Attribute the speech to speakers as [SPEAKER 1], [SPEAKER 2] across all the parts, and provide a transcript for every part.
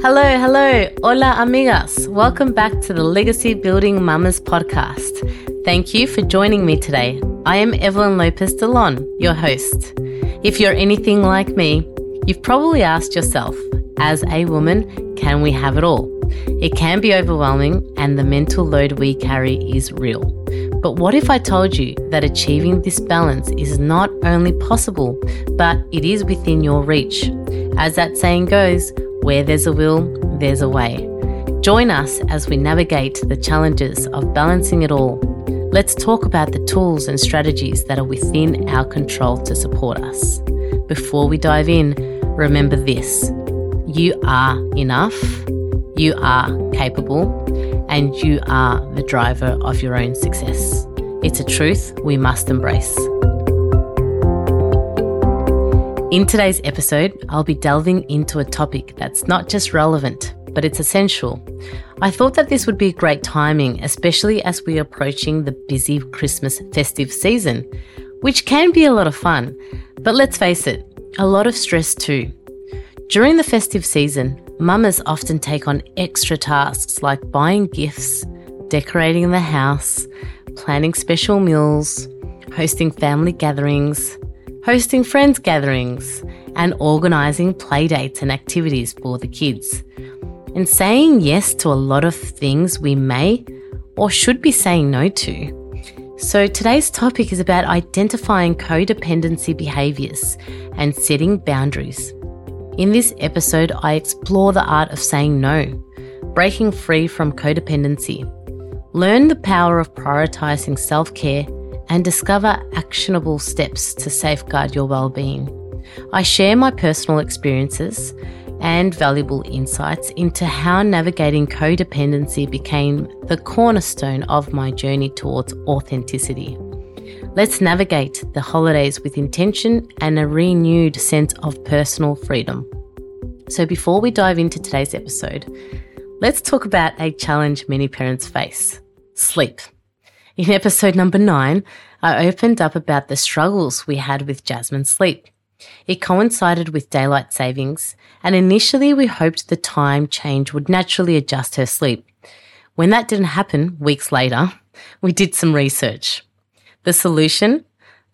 [SPEAKER 1] Hello, hello. Hola, amigas. Welcome back to the Legacy Building Mamas podcast. Thank you for joining me today. I am Evelyn Lopez Delon, your host. If you're anything like me, you've probably asked yourself, as a woman, can we have it all? It can be overwhelming, and the mental load we carry is real. But what if I told you that achieving this balance is not only possible, but it is within your reach? As that saying goes, where there's a will, there's a way. Join us as we navigate the challenges of balancing it all. Let's talk about the tools and strategies that are within our control to support us. Before we dive in, remember this you are enough, you are capable, and you are the driver of your own success. It's a truth we must embrace. In today's episode, I'll be delving into a topic that's not just relevant, but it's essential. I thought that this would be great timing, especially as we're approaching the busy Christmas festive season, which can be a lot of fun. But let's face it, a lot of stress too. During the festive season, mamas often take on extra tasks like buying gifts, decorating the house, planning special meals, hosting family gatherings, hosting friends gatherings, and organising playdates and activities for the kids. And saying yes to a lot of things we may or should be saying no to. So, today's topic is about identifying codependency behaviours and setting boundaries. In this episode, I explore the art of saying no, breaking free from codependency, learn the power of prioritising self care and discover actionable steps to safeguard your well-being. I share my personal experiences and valuable insights into how navigating codependency became the cornerstone of my journey towards authenticity. Let's navigate the holidays with intention and a renewed sense of personal freedom. So, before we dive into today's episode, let's talk about a challenge many parents face sleep. In episode number nine, I opened up about the struggles we had with Jasmine's sleep. It coincided with daylight savings, and initially we hoped the time change would naturally adjust her sleep. When that didn't happen, weeks later, we did some research. The solution?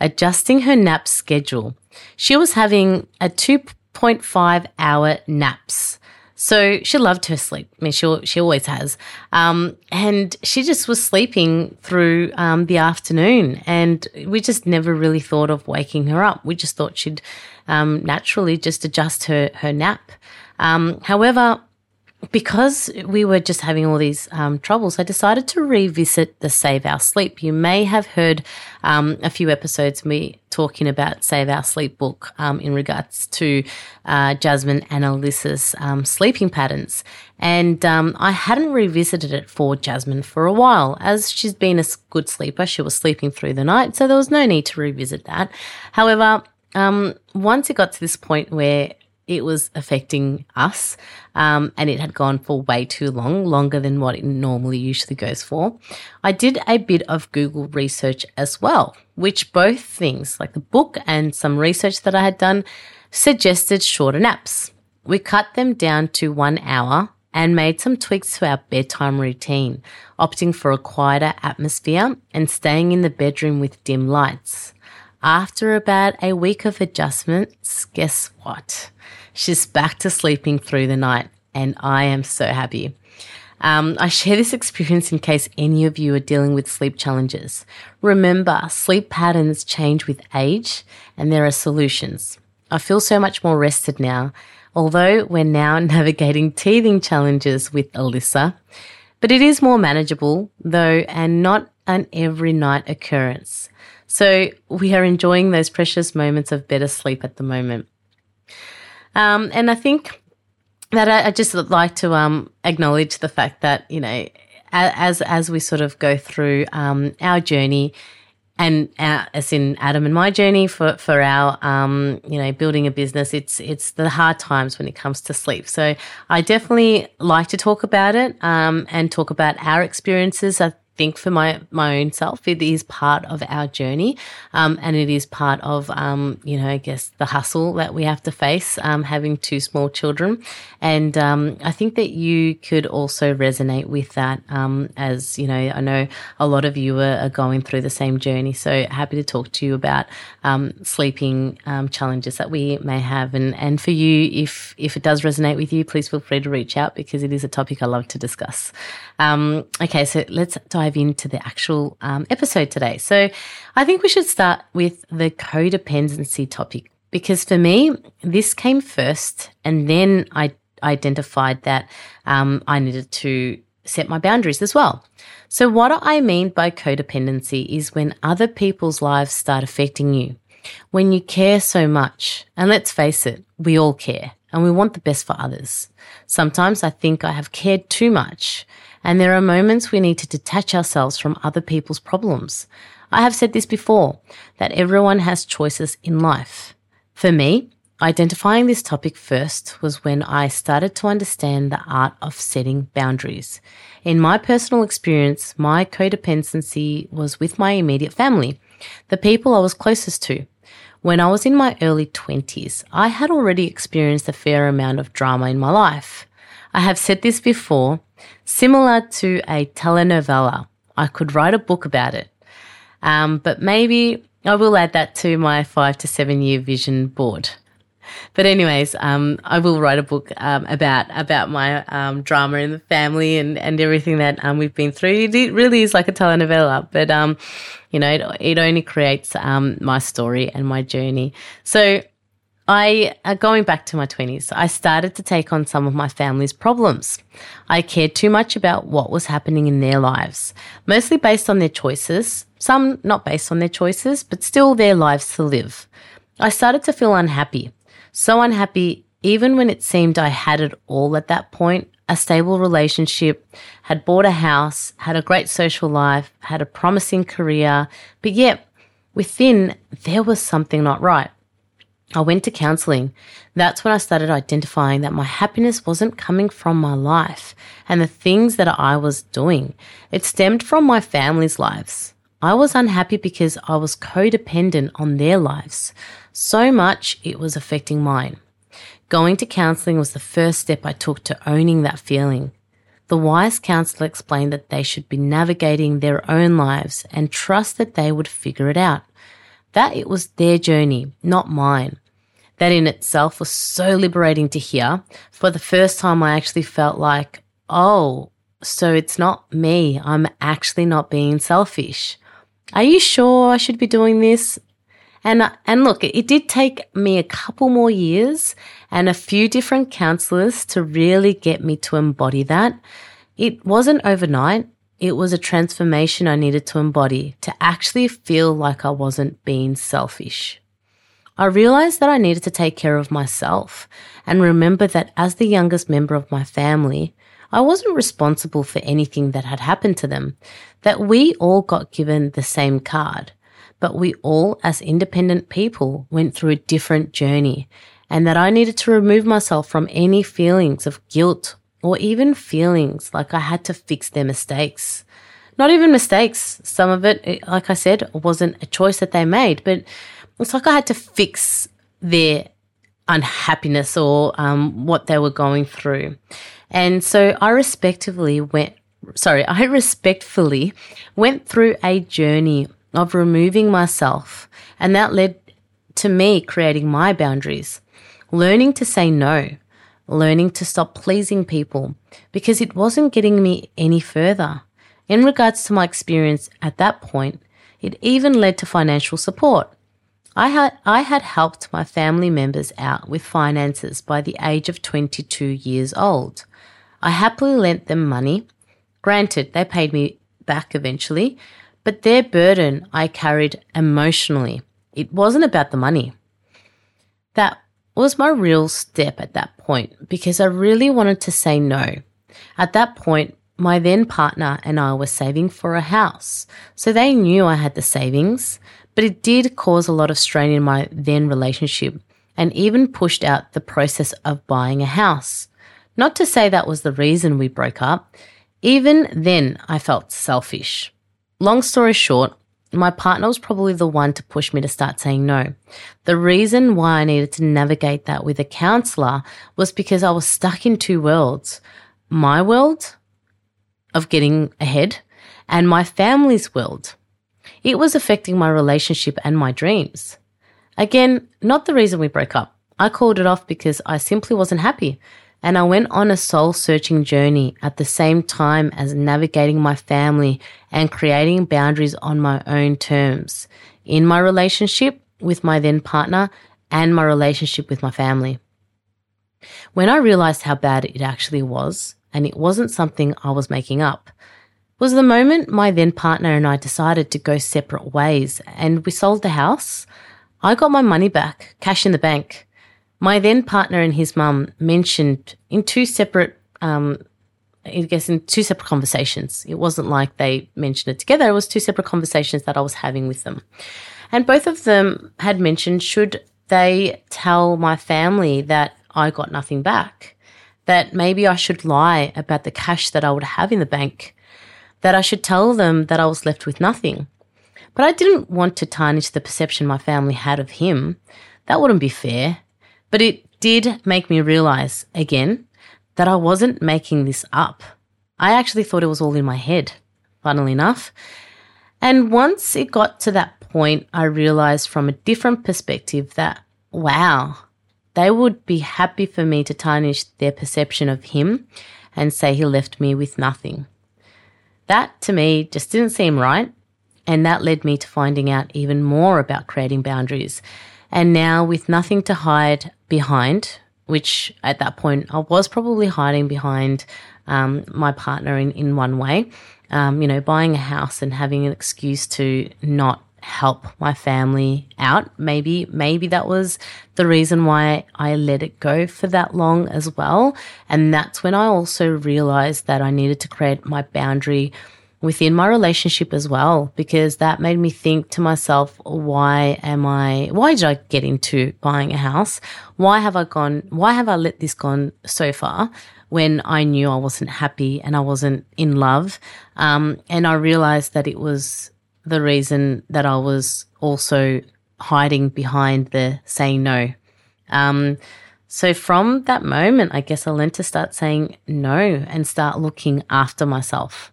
[SPEAKER 1] Adjusting her nap schedule. She was having a 2.5 hour naps so she loved her sleep. I mean, she, she always has. Um, and she just was sleeping through um, the afternoon. And we just never really thought of waking her up. We just thought she'd um, naturally just adjust her, her nap. Um, however, because we were just having all these um, troubles, I decided to revisit the Save Our Sleep. You may have heard um, a few episodes me talking about Save Our Sleep book um, in regards to uh, Jasmine and Alyssa's um, sleeping patterns. And um, I hadn't revisited it for Jasmine for a while. As she's been a good sleeper, she was sleeping through the night, so there was no need to revisit that. However, um, once it got to this point where it was affecting us um, and it had gone for way too long, longer than what it normally usually goes for. I did a bit of Google research as well, which both things, like the book and some research that I had done, suggested shorter naps. We cut them down to one hour and made some tweaks to our bedtime routine, opting for a quieter atmosphere and staying in the bedroom with dim lights. After about a week of adjustments, guess what? She's back to sleeping through the night, and I am so happy. Um, I share this experience in case any of you are dealing with sleep challenges. Remember, sleep patterns change with age, and there are solutions. I feel so much more rested now, although we're now navigating teething challenges with Alyssa. But it is more manageable, though, and not an every night occurrence. So we are enjoying those precious moments of better sleep at the moment. Um, and I think that I, I just like to um, acknowledge the fact that you know, as as we sort of go through um, our journey, and our, as in Adam and my journey for for our um, you know building a business, it's it's the hard times when it comes to sleep. So I definitely like to talk about it um, and talk about our experiences. I think for my my own self, it is part of our journey, um, and it is part of um, you know I guess the hustle that we have to face um, having two small children, and um, I think that you could also resonate with that um, as you know I know a lot of you are, are, going through the same journey. So happy to talk to you about um, sleeping challenges that we may have, and and for you if if it does resonate with you, please feel free to reach out because it is a topic I love to discuss. okay, so let's dive dive into the actual um, episode today. So I think we should start with the codependency topic because for me, this came first, and then I identified that um, I needed to set my boundaries as well. So, what I mean by codependency is when other people's lives start affecting you, when you care so much, and let's face it, we all care and we want the best for others. Sometimes I think I have cared too much and there are moments we need to detach ourselves from other people's problems. I have said this before, that everyone has choices in life. For me, identifying this topic first was when I started to understand the art of setting boundaries. In my personal experience, my codependency was with my immediate family, the people I was closest to. When I was in my early 20s, I had already experienced a fair amount of drama in my life. I have said this before, similar to a telenovela. I could write a book about it. Um, but maybe I will add that to my five to seven year vision board. But anyways, um, I will write a book um, about about my um, drama in the family and, and everything that um, we've been through. It really is like a telenovela, but um, you know, it, it only creates um, my story and my journey. So I, uh, going back to my 20s, I started to take on some of my family's problems. I cared too much about what was happening in their lives, mostly based on their choices, some not based on their choices, but still their lives to live. I started to feel unhappy. So unhappy, even when it seemed I had it all at that point a stable relationship, had bought a house, had a great social life, had a promising career, but yet within there was something not right. I went to counseling. That's when I started identifying that my happiness wasn't coming from my life and the things that I was doing. It stemmed from my family's lives. I was unhappy because I was codependent on their lives. So much it was affecting mine. Going to counseling was the first step I took to owning that feeling. The wise counselor explained that they should be navigating their own lives and trust that they would figure it out. That it was their journey, not mine. That in itself was so liberating to hear. For the first time, I actually felt like, oh, so it's not me. I'm actually not being selfish. Are you sure I should be doing this? And, and look, it did take me a couple more years and a few different counselors to really get me to embody that. It wasn't overnight. It was a transformation I needed to embody to actually feel like I wasn't being selfish. I realized that I needed to take care of myself and remember that as the youngest member of my family, I wasn't responsible for anything that had happened to them, that we all got given the same card, but we all, as independent people, went through a different journey, and that I needed to remove myself from any feelings of guilt or even feelings like I had to fix their mistakes. Not even mistakes. Some of it, like I said, wasn't a choice that they made, but it's like I had to fix their unhappiness or um, what they were going through. And so I respectively went, sorry, I respectfully went through a journey of removing myself. And that led to me creating my boundaries, learning to say no, learning to stop pleasing people because it wasn't getting me any further. In regards to my experience at that point, it even led to financial support. I had, I had helped my family members out with finances by the age of 22 years old. I happily lent them money. Granted, they paid me back eventually, but their burden I carried emotionally. It wasn't about the money. That was my real step at that point because I really wanted to say no. At that point, my then partner and I were saving for a house, so they knew I had the savings, but it did cause a lot of strain in my then relationship and even pushed out the process of buying a house. Not to say that was the reason we broke up. Even then, I felt selfish. Long story short, my partner was probably the one to push me to start saying no. The reason why I needed to navigate that with a counselor was because I was stuck in two worlds my world of getting ahead and my family's world. It was affecting my relationship and my dreams. Again, not the reason we broke up. I called it off because I simply wasn't happy. And I went on a soul searching journey at the same time as navigating my family and creating boundaries on my own terms in my relationship with my then partner and my relationship with my family. When I realized how bad it actually was, and it wasn't something I was making up, was the moment my then partner and I decided to go separate ways and we sold the house. I got my money back, cash in the bank. My then partner and his mum mentioned in two separate, um, I guess in two separate conversations. It wasn't like they mentioned it together. It was two separate conversations that I was having with them. And both of them had mentioned should they tell my family that I got nothing back, that maybe I should lie about the cash that I would have in the bank, that I should tell them that I was left with nothing. But I didn't want to tarnish the perception my family had of him. That wouldn't be fair. But it did make me realize again that I wasn't making this up. I actually thought it was all in my head, funnily enough. And once it got to that point, I realized from a different perspective that, wow, they would be happy for me to tarnish their perception of him and say he left me with nothing. That to me just didn't seem right. And that led me to finding out even more about creating boundaries. And now, with nothing to hide behind, which at that point I was probably hiding behind um, my partner in, in one way, um, you know, buying a house and having an excuse to not help my family out. Maybe, maybe that was the reason why I let it go for that long as well. And that's when I also realized that I needed to create my boundary within my relationship as well, because that made me think to myself, why am I, why did I get into buying a house? Why have I gone, why have I let this gone so far? When I knew I wasn't happy and I wasn't in love. Um, and I realized that it was the reason that I was also hiding behind the saying no. Um, so from that moment, I guess I learned to start saying no and start looking after myself.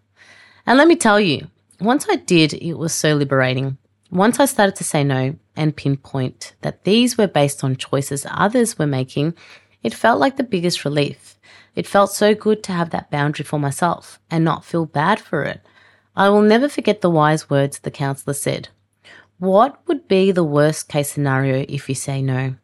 [SPEAKER 1] And let me tell you, once I did, it was so liberating. Once I started to say no and pinpoint that these were based on choices others were making, it felt like the biggest relief. It felt so good to have that boundary for myself and not feel bad for it. I will never forget the wise words the counselor said. What would be the worst case scenario if you say no?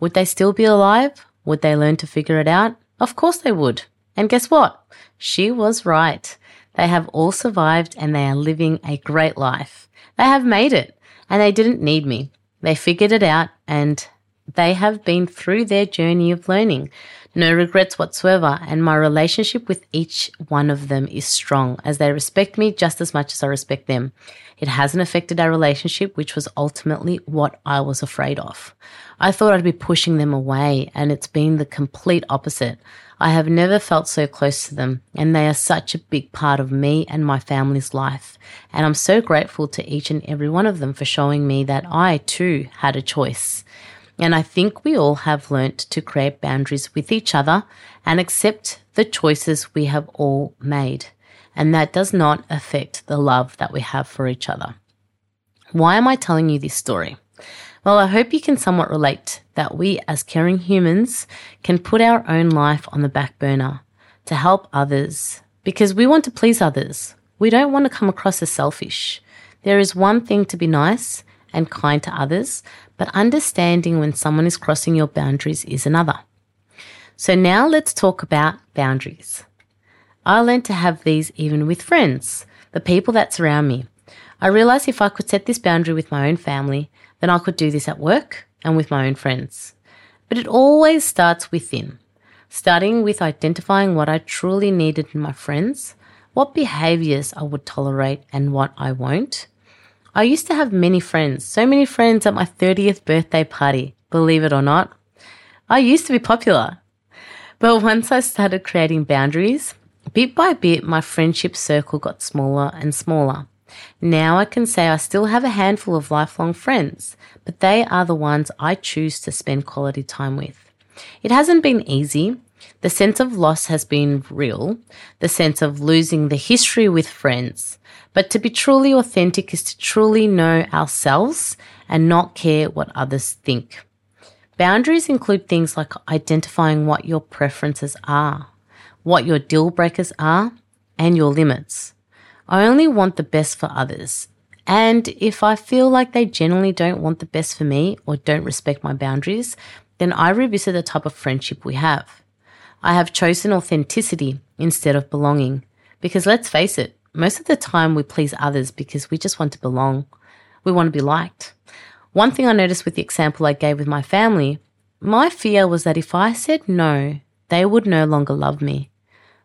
[SPEAKER 1] Would they still be alive? Would they learn to figure it out? Of course they would. And guess what? She was right. They have all survived and they are living a great life. They have made it and they didn't need me. They figured it out and they have been through their journey of learning. No regrets whatsoever, and my relationship with each one of them is strong as they respect me just as much as I respect them. It hasn't affected our relationship, which was ultimately what I was afraid of. I thought I'd be pushing them away, and it's been the complete opposite. I have never felt so close to them, and they are such a big part of me and my family's life. And I'm so grateful to each and every one of them for showing me that I too had a choice. And I think we all have learnt to create boundaries with each other and accept the choices we have all made. And that does not affect the love that we have for each other. Why am I telling you this story? Well, I hope you can somewhat relate that we as caring humans can put our own life on the back burner to help others because we want to please others. We don't want to come across as selfish. There is one thing to be nice and kind to others, but understanding when someone is crossing your boundaries is another. So now let's talk about boundaries. I learned to have these even with friends, the people that surround me. I realized if I could set this boundary with my own family, then I could do this at work and with my own friends. But it always starts within, starting with identifying what I truly needed in my friends, what behaviors I would tolerate and what I won't, I used to have many friends, so many friends at my 30th birthday party, believe it or not. I used to be popular. But once I started creating boundaries, Bit by bit, my friendship circle got smaller and smaller. Now I can say I still have a handful of lifelong friends, but they are the ones I choose to spend quality time with. It hasn't been easy. The sense of loss has been real, the sense of losing the history with friends. But to be truly authentic is to truly know ourselves and not care what others think. Boundaries include things like identifying what your preferences are, what your deal breakers are, and your limits. I only want the best for others. And if I feel like they generally don't want the best for me or don't respect my boundaries, then I revisit the type of friendship we have. I have chosen authenticity instead of belonging. Because let's face it, most of the time we please others because we just want to belong. We want to be liked. One thing I noticed with the example I gave with my family, my fear was that if I said no, they would no longer love me.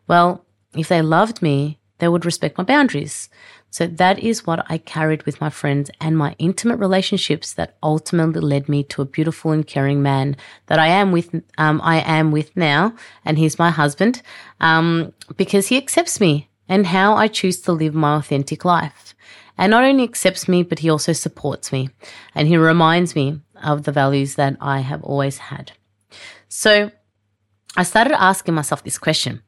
[SPEAKER 1] Well, if they loved me, they would respect my boundaries. So that is what I carried with my friends and my intimate relationships that ultimately led me to a beautiful and caring man that I am with. Um, I am with now, and he's my husband um, because he accepts me and how I choose to live my authentic life. And not only accepts me, but he also supports me, and he reminds me of the values that I have always had. So I started asking myself this question: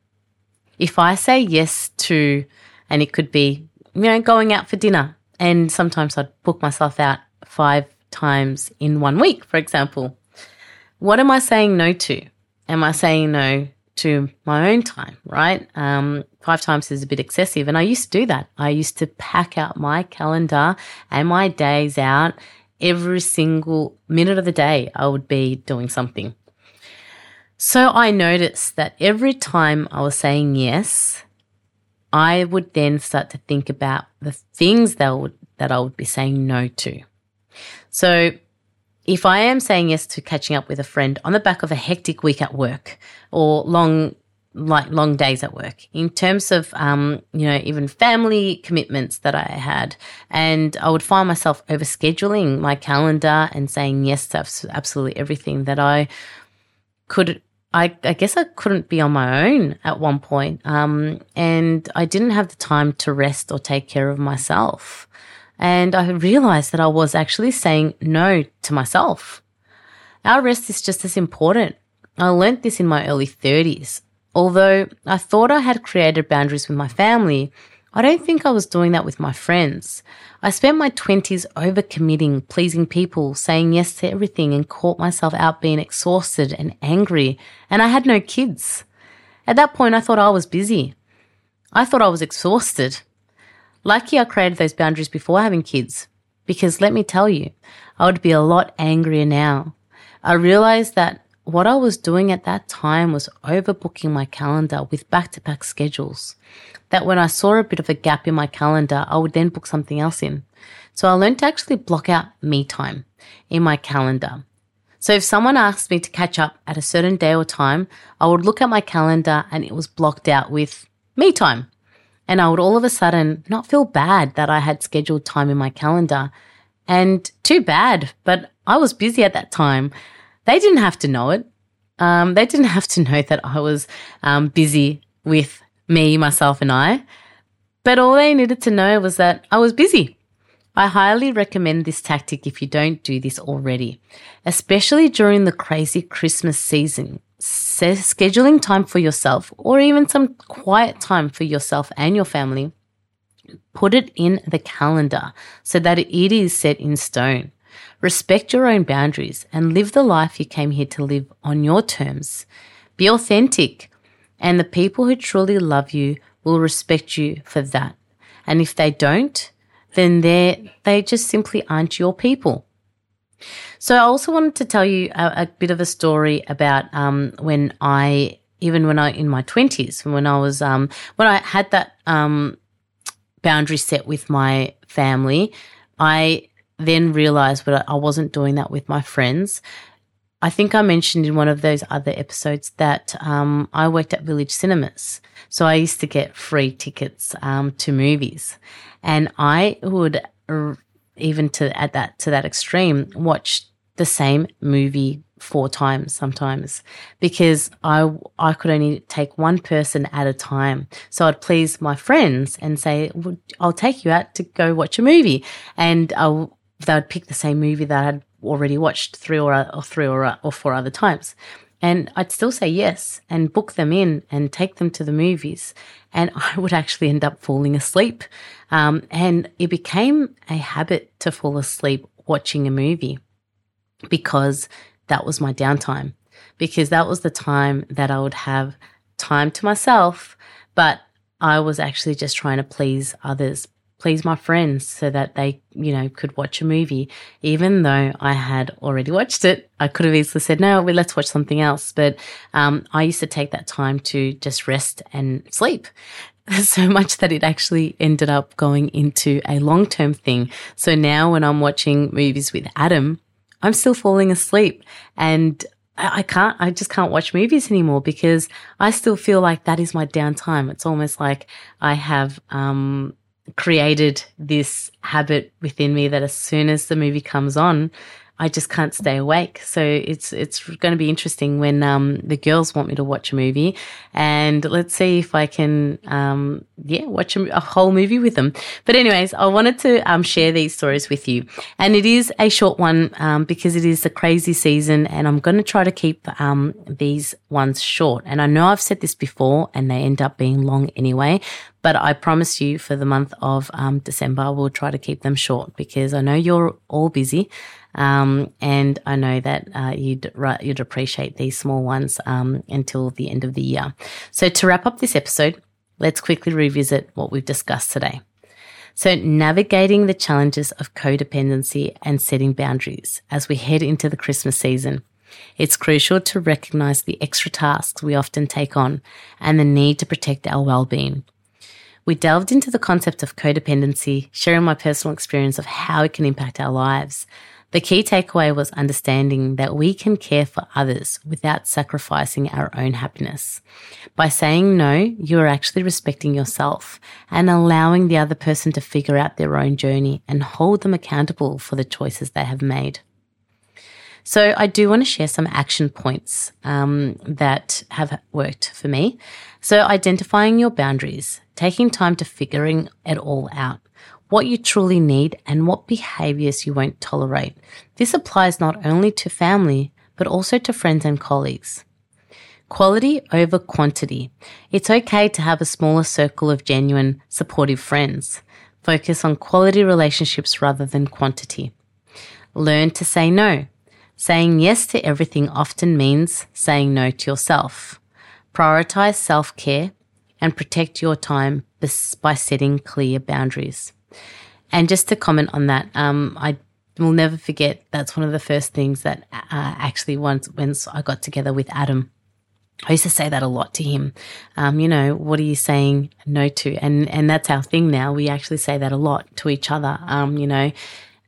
[SPEAKER 1] If I say yes to, and it could be you know, going out for dinner. And sometimes I'd book myself out five times in one week, for example. What am I saying no to? Am I saying no to my own time, right? Um, five times is a bit excessive. And I used to do that. I used to pack out my calendar and my days out every single minute of the day. I would be doing something. So I noticed that every time I was saying yes, I would then start to think about the things that I would, that I would be saying no to. So if I am saying yes to catching up with a friend on the back of a hectic week at work or long, like long days at work, in terms of, um, you know, even family commitments that I had, and I would find myself overscheduling my calendar and saying yes to absolutely everything that I could I, I, guess I couldn't be on my own at one point. Um, and I didn't have the time to rest or take care of myself. And I realized that I was actually saying no to myself. Our rest is just as important. I learnt this in my early 30s. Although I thought I had created boundaries with my family, I don't think I was doing that with my friends. I spent my 20s overcommitting, pleasing people, saying yes to everything, and caught myself out being exhausted and angry, and I had no kids. At that point, I thought I was busy. I thought I was exhausted. Lucky I created those boundaries before having kids, because let me tell you, I would be a lot angrier now. I realized that what I was doing at that time was overbooking my calendar with back to back schedules. That when I saw a bit of a gap in my calendar, I would then book something else in. So I learned to actually block out me time in my calendar. So if someone asked me to catch up at a certain day or time, I would look at my calendar and it was blocked out with me time. And I would all of a sudden not feel bad that I had scheduled time in my calendar. And too bad, but I was busy at that time. They didn't have to know it. Um, they didn't have to know that I was um, busy with me, myself, and I. But all they needed to know was that I was busy. I highly recommend this tactic if you don't do this already, especially during the crazy Christmas season. scheduling time for yourself or even some quiet time for yourself and your family. Put it in the calendar so that it is set in stone. Respect your own boundaries and live the life you came here to live on your terms. Be authentic, and the people who truly love you will respect you for that. And if they don't, then they they just simply aren't your people. So I also wanted to tell you a, a bit of a story about um, when I even when I in my twenties when I was um, when I had that um, boundary set with my family, I then realized that I wasn't doing that with my friends. I think I mentioned in one of those other episodes that um, I worked at Village Cinemas. So I used to get free tickets um, to movies. And I would, even to at that, to that extreme, watch the same movie four times sometimes because I I could only take one person at a time. So I'd please my friends and say, "I'll take you out to go watch a movie," and I'll, they would pick the same movie that I'd already watched three or, or three or, or four other times. And I'd still say yes and book them in and take them to the movies. And I would actually end up falling asleep. Um, and it became a habit to fall asleep watching a movie because that was my downtime, because that was the time that I would have time to myself, but I was actually just trying to please others, please my friends so that they, you know, could watch a movie. Even though I had already watched it, I could have easily said, no, well, let's watch something else. But um, I used to take that time to just rest and sleep. so much that it actually ended up going into a long term thing. So now when I'm watching movies with Adam, I'm still falling asleep and I can't, I just can't watch movies anymore because I still feel like that is my downtime. It's almost like I have, um, created this habit within me that as soon as the movie comes on, I just can't stay awake. So it's it's going to be interesting when um, the girls want me to watch a movie, and let's see if I can um, yeah watch a, a, whole movie with them. But anyways, I wanted to um, share these stories with you, and it is a short one um, because it is the crazy season, and I'm going to try to keep um, these ones short. And I know I've said this before, and they end up being long anyway. But I promise you, for the month of um, December, we'll try to keep them short because I know you're all busy. Um, and I know that uh, you'd you'd appreciate these small ones um, until the end of the year. So to wrap up this episode, let's quickly revisit what we've discussed today. So navigating the challenges of codependency and setting boundaries as we head into the Christmas season. It's crucial to recognize the extra tasks we often take on and the need to protect our well-being. We delved into the concept of codependency, sharing my personal experience of how it can impact our lives, the key takeaway was understanding that we can care for others without sacrificing our own happiness. By saying no, you are actually respecting yourself and allowing the other person to figure out their own journey and hold them accountable for the choices they have made. So I do want to share some action points um, that have worked for me. So identifying your boundaries, taking time to figuring it all out what you truly need, and what behaviors you won't tolerate. This applies not only to family, but also to friends and colleagues. Quality over quantity. It's okay to have a smaller circle of genuine, supportive friends. Focus on quality relationships rather than quantity. Learn to say no. Saying yes to everything often means saying no to yourself. Prioritize self care and protect your time by setting clear boundaries. And just to comment on that, um, I will never forget that's one of the first things that uh, actually once when I got together with Adam. I used to say that a lot to him. Um, you know, what are you saying no to? And and that's our thing now. We actually say that a lot to each other. Um, you know,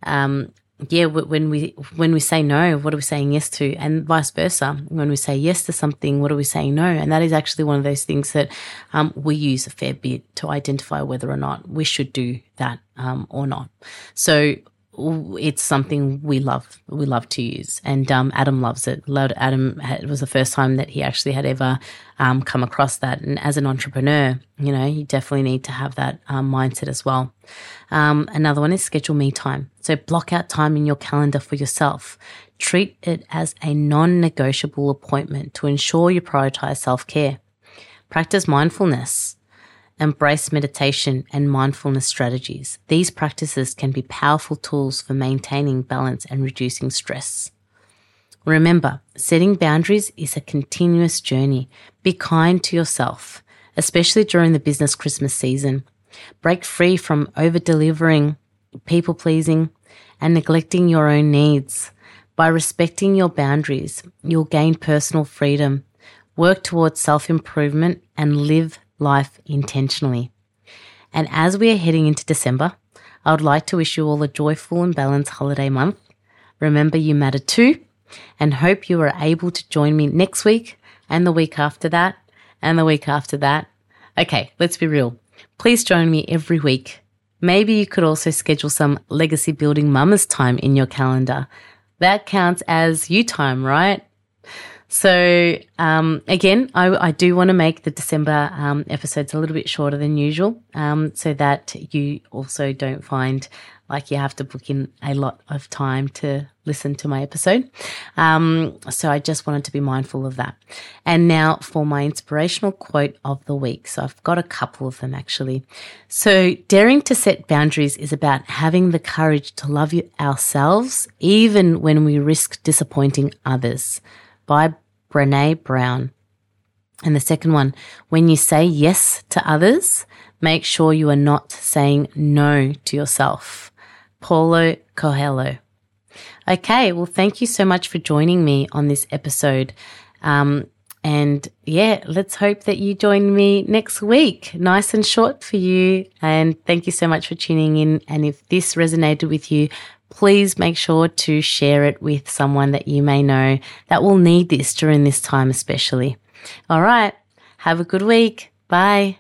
[SPEAKER 1] um, yeah, when we when we say no, what are we saying yes to, and vice versa. When we say yes to something, what are we saying no? And that is actually one of those things that um, we use a fair bit to identify whether or not we should do that um, or not. So it's something we love. We love to use, and um, Adam loves it. Adam it was the first time that he actually had ever um, come across that. And as an entrepreneur, you know, you definitely need to have that um, mindset as well. Um, another one is schedule me time. So block out time in your calendar for yourself. Treat it as a non-negotiable appointment to ensure you prioritize self care. Practice mindfulness. Embrace meditation and mindfulness strategies. These practices can be powerful tools for maintaining balance and reducing stress. Remember, setting boundaries is a continuous journey. Be kind to yourself, especially during the business Christmas season. Break free from over delivering, people pleasing, and neglecting your own needs. By respecting your boundaries, you'll gain personal freedom, work towards self improvement, and live life intentionally. And as we are heading into December, I would like to wish you all a joyful and balanced holiday month. Remember, you matter too, and hope you are able to join me next week and the week after that and the week after that. Okay, let's be real. Please join me every week. Maybe you could also schedule some legacy building mamas time in your calendar. that counts as you time, right? So, um, again, I, I do want to make the December um, episodes a little bit shorter than usual um, so that you also don't find like you have to book in a lot of time to listen to my episode. Um, so I just wanted to be mindful of that. And now for my inspirational quote of the week. So I've got a couple of them actually. So daring to set boundaries is about having the courage to love you ourselves even when we risk disappointing others by Brene Brown. And the second one, when you say yes to others, make sure you are not saying no to yourself. Paulo Coelho. Okay, well, thank you so much for joining me on this episode. Um, and yeah, let's hope that you join me next week. Nice and short for you. And thank you so much for tuning in. And if this resonated with you, please make sure to share it with someone that you may know that will need this during this time, especially. All right. Have a good week. Bye.